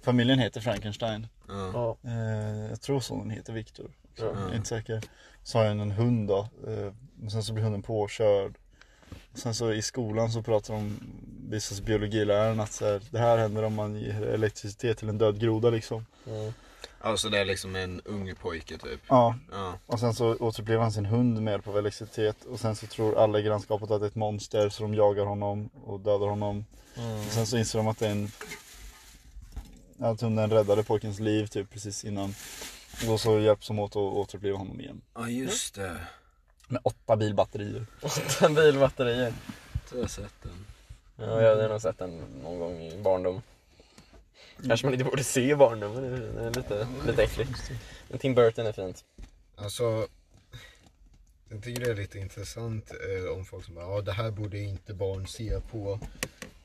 familjen heter Frankenstein. Ja, Ja. Eh, jag tror sonen heter Viktor. Ja. Jag är inte säker. Så har jag en hund då. Eh, och sen så blir hunden påkörd. Och sen så i skolan så pratar de, visas biologiläraren att så här, det här händer om man ger elektricitet till en död groda liksom. Mm. Alltså det är liksom en ung pojke typ Ja, Ja, och sen så återupplever han sin hund med hjälp av elektricitet. Och sen så tror alla i grannskapet att det är ett monster så de jagar honom och dödar honom. Mm. Och sen så inser de att det är en att hunden räddade pojkens liv typ precis innan. Och då så hjälps de åt att återuppliva honom igen. ja just det Med åtta bilbatterier. Åtta bilbatterier. Jag har sett den Ja, jag hade nog sett den någon gång i barndom. Kanske man inte borde se i barndom, men det är lite, lite äckligt. Men Tim Burton är fint. Alltså, jag tycker det är lite intressant eh, om folk som bara, ja det här borde inte barn se på.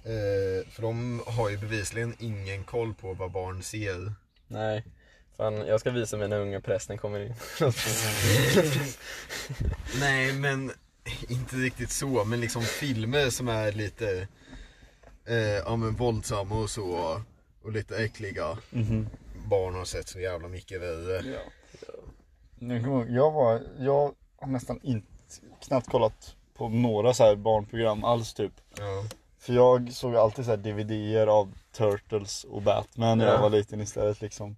Eh, för de har ju bevisligen ingen koll på vad barn ser. Nej. Fan, jag ska visa mig när unga prästen kommer in. Nej men, inte riktigt så, men liksom filmer som är lite eh, ja, men våldsamma och så. Och lite äckliga. Barn har sett så jävla mycket värre. Jag, kommer ihåg, jag, var, jag har nästan inte, knappt kollat på några så här barnprogram alls typ. Ja. För jag såg alltid så här DVDer av Turtles och Batman när jag Ja. var liten istället liksom.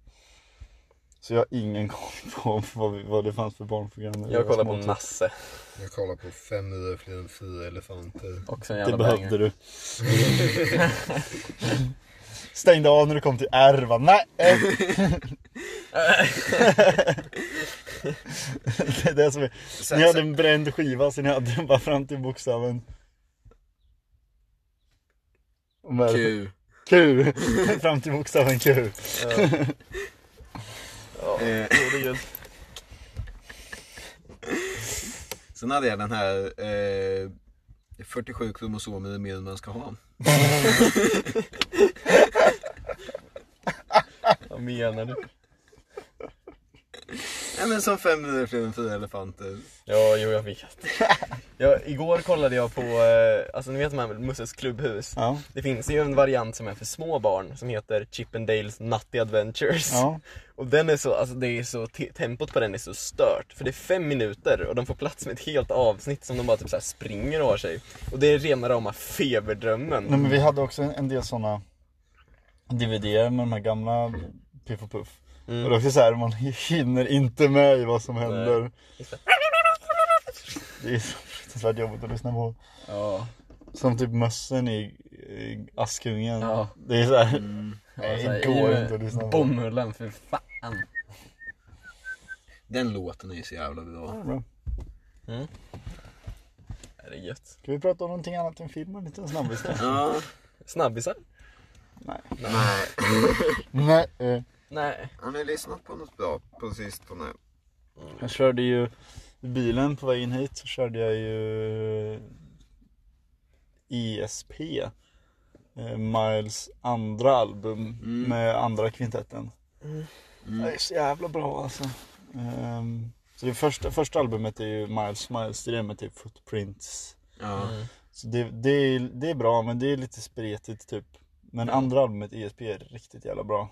Så jag har ingen koll på vad, vad det fanns för barnprogram. Jag kollar på typ. Nasse. Jag kollar på fem huvuden fler än fyra elefanter. Också en Det jävla behövde banger. du. Stängde av när du kom till R va? Nej! det är det som är. Sen- Ni hade en bränd skiva så ni hade den bara fram till bokstaven? Q Q. fram till bokstaven Q. Ja, Eh. gud. Sen hade jag den här eh, det är 47 kromosomer är mer än man ska ha Vad menar du? Nej men som fem fler än fyra elefanter Ja, jo jag vet. Ja, igår kollade jag på, eh, alltså ni vet de här Musses klubbhus. Ja. Det finns ju en variant som är för små barn som heter Chippendales Nutty Adventures. Ja. Och den är så, alltså det är så, te- tempot på den är så stört. För det är fem minuter och de får plats med ett helt avsnitt som de bara typ så här springer och har sig. Och det är rena rama feberdrömmen. Nej men vi hade också en, en del sådana DVDer med de här gamla Piff och Puff. Mm. Och det är också så här, man hinner inte med i vad som händer. Det är så fruktansvärt jobbigt att lyssna på. Ja. Som typ mössen i, i Askungen. Ja. Det är såhär, Mm. så det går inte att lyssna på. Bomullen, för fan. Den låten är ju så jävla bra. Ja, bra. Det är gött. Ska vi prata om någonting annat än film? En liten snabbis? Ja. Snabbisar? Nej. Nej. Nej. Nej. Har ni lyssnat på något bra på sistone? Jag körde ju i bilen på vägen hit så körde jag ju ESP. eh, Miles andra album Mm. med andra kvintetten. Mm. Det är så jävla bra alltså. Ehm, så det första, första albumet är ju Miles Miles, det är med typ Footprints. Ja. Mm. Så det, det, är, det är bra men det är lite spretigt typ. Men andra albumet ESP är riktigt jävla bra.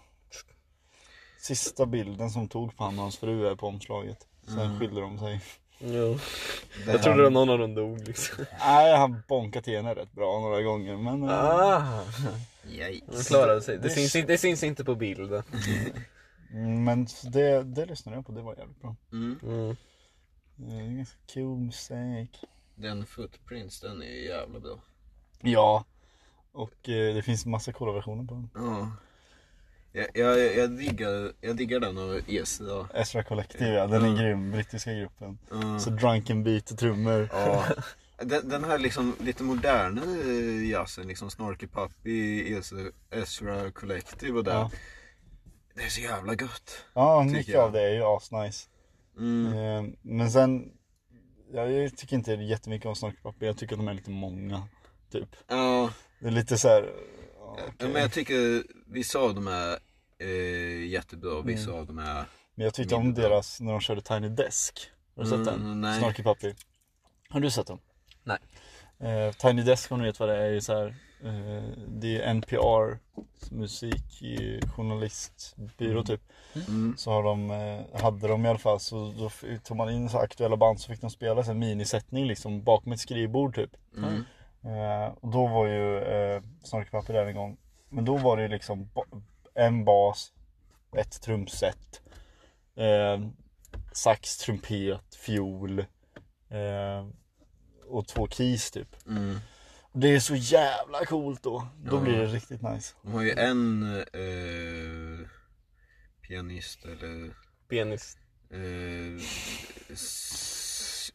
Sista bilden som tog på han och hans fru är på omslaget. Sen Mm. skiljer de sig. Jo. Det Jag trodde att någon av dem dog liksom. Nej, han bonkade till henne rätt bra några gånger men... eh, Ah. Yikes. De klarade sig. Det Det- syns, inte, det syns inte på bild. mm, Men det, det lyssnade jag på, det var jävligt bra. Mm. Mm. Det är ganska cool musik. Den Footprints, den är ju jävla bra. Ja. Och eh, det finns massa coola versioner på den. Ja. Jag, jag, jag, diggar, jag diggar den av ES då. Ezra Collective ja, den är Mm. grym, brittiska gruppen. Ja. Så drunken beat och trummor. Ja. Den, den här liksom lite modernare jazzen, liksom Snarky Puppy, Ezra- Collective och där. Ja. Det är så jävla gött. Ja, mycket jag. av det är ju asnice. Mm. Eh, Men sen, ja, jag tycker inte jättemycket om Snarkpapper, jag tycker att de är lite många. Typ. Ja, Det är lite så här. Ja, ja, men jag tycker vissa av dem är eh, jättebra och vissa Mm. av dem är... Men jag tyckte om deras, när de körde Tiny Desk. Har du sett Mm, den? nej. Snarky Puppy. Har du sett den? Nej. Eh, Tiny Desk om ni vet vad det är, är så här, eh, det är NPR musik journalistbyrå typ. Mm. Så har de, eh, hade de i alla fall så då tog man in så aktuella band så fick de spela här minisättning liksom bakom ett skrivbord typ. Mm. Eh, och då var ju eh, Snarky Puppy där en gång. Men då var det ju liksom en bas, ett trumset, eh, sax, trumpet, fiol eh, och två keys typ. Mm. Det är så jävla coolt då. Då Ja. blir det riktigt nice. De har ju en eh, pianist eller Penis. eh, s-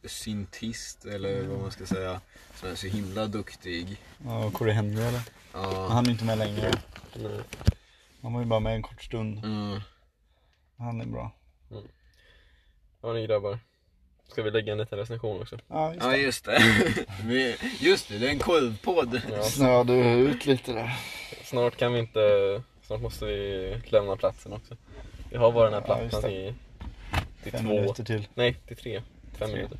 syntist eller vad man ska säga. Som är så himla duktig. Ja, och Corey Henry eller? Ja. han är inte med längre. Nej. Han var ju bara med en kort stund. Mm. Han är bra. Ja ni grabbar. Ska vi lägga en liten recension också? Ja, just Ja det. just det. Vi- just det, det är en korvpodd. Ja. Snöade ut lite där. Snart kan vi inte... Snart måste vi lämna platsen också. Vi har bara den här Ja, plattan det. till, till Fem två... minuter till. Nej, till tre. Fem minuter.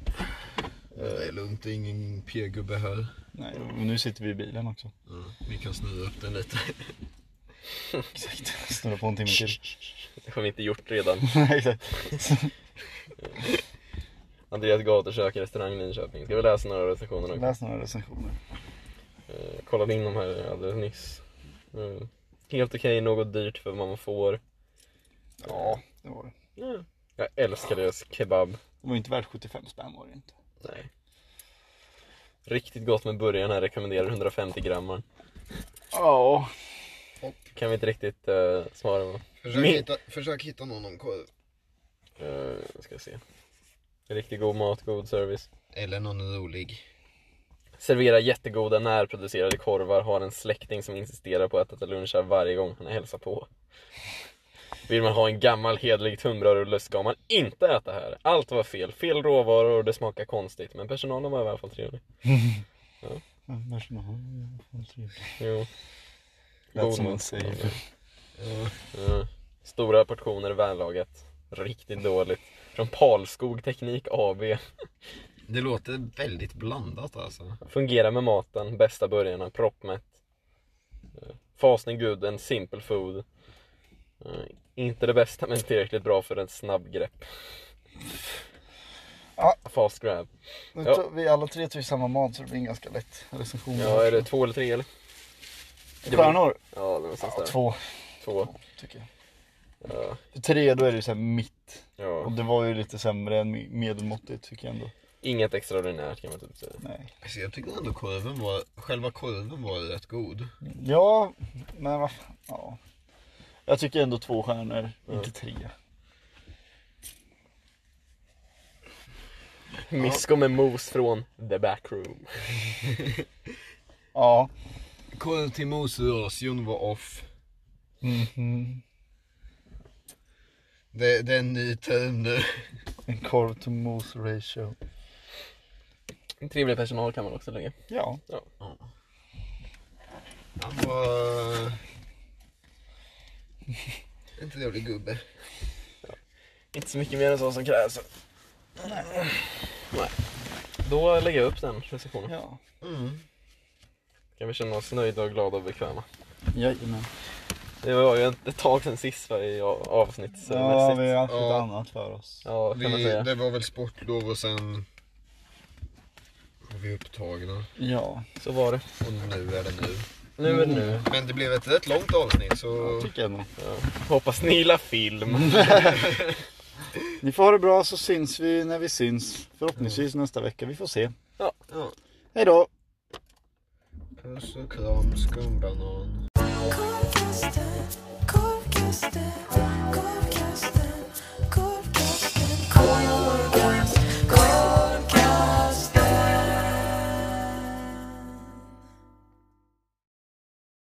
Det är lugnt, det är ingen p-gubbe här. Nej, men nu sitter vi i bilen också. Ja, vi kan snurra upp den lite. Exakt. Snurra på en timme till. Det har vi inte gjort redan. Nej, exakt. Andreas gatukök, restaurang Nyköping. Ska vi läsa några recensioner också? Läs några recensioner. Eh, kollade in de här alldeles nyss. Eh, helt okej, något dyrt för vad man får. Ja, det var det. Mm. Jag älskar deras kebab. Det var inte värt 75 spänn var det inte. Nej. Riktigt gott med burgaren här, rekommenderar 150 grammar. Ja. Kan vi inte riktigt uh, svara på. Försök, Min- hitta, försök hitta någon om korv. Uh, ska se. Riktigt god mat, god service. Eller någon rolig. Serverar jättegoda närproducerade korvar, har en släkting som insisterar på att äta lunch här varje gång han hälsar på. Vill man ha en gammal hederlig tunnbrödsrulle ska man inte äta här. Allt var fel, fel råvaror och det smakar konstigt. Men personalen var i alla fall trevlig. Personalen är fan trevlig. Jo. Lät som mat. safe. Ja. Stora portioner vällagat. Riktigt dåligt. Från Palskog Teknik AB. Det låter väldigt blandat alltså. Fungerar med maten, bästa burgarna, proppmätt. Fasting good and simple food. Eh, Inte det bästa men tillräckligt bra för ett snabbgrepp. Ja. Fast grab. Nu Ja. tar vi alla tre tar ju samma mat så det blir en ganska lätt recension. Ja, är det två eller tre eller? Stjärnor? Ja, det var Ja, där. två Två. tycker jag. Ja. För tre då är det ju så här mitt. Och ja. det var ju lite sämre än me- medelmåttigt tycker jag ändå. Inget extraordinärt kan man typ säga. Nej. Alltså jag tycker ändå korven var, själva korven var rätt god. Ja, men vad fan. Ja. Jag tycker ändå två stjärnor, inte tre. Misko med mos från the backroom. Ja. Korven till mosrasjon var off. Mhm. Det, det är en ny term nu. En korv to mos ratio. En trevlig personal kan man också lägga. Ja. Han var... En trevlig gubbe. Inte så mycket mer än så som krävs. Nej. Då lägger jag upp den recensionen. Ja. Mm. Kan vi känna oss nöjda och glada och bekväma. Jajamän. Det var ju ett tag sen sist va, i avsnitt. Så Ja, vi har haft lite Ja. annat för oss. ja kan man Vi, säga. det var väl sportlov och sen var vi upptagna. Ja, Så var det. Och nu är det nu. Nu är det nu. Men det blev ett rätt långt avsnitt så... jag tycker jag nog. Ja. Hoppas ni gillar film. Ni får ha det bra så syns vi när vi syns. Förhoppningsvis nästa vecka. Vi får se. Ja. Hej då! Puss och kram skumbanan. Korvkasten, korvkasten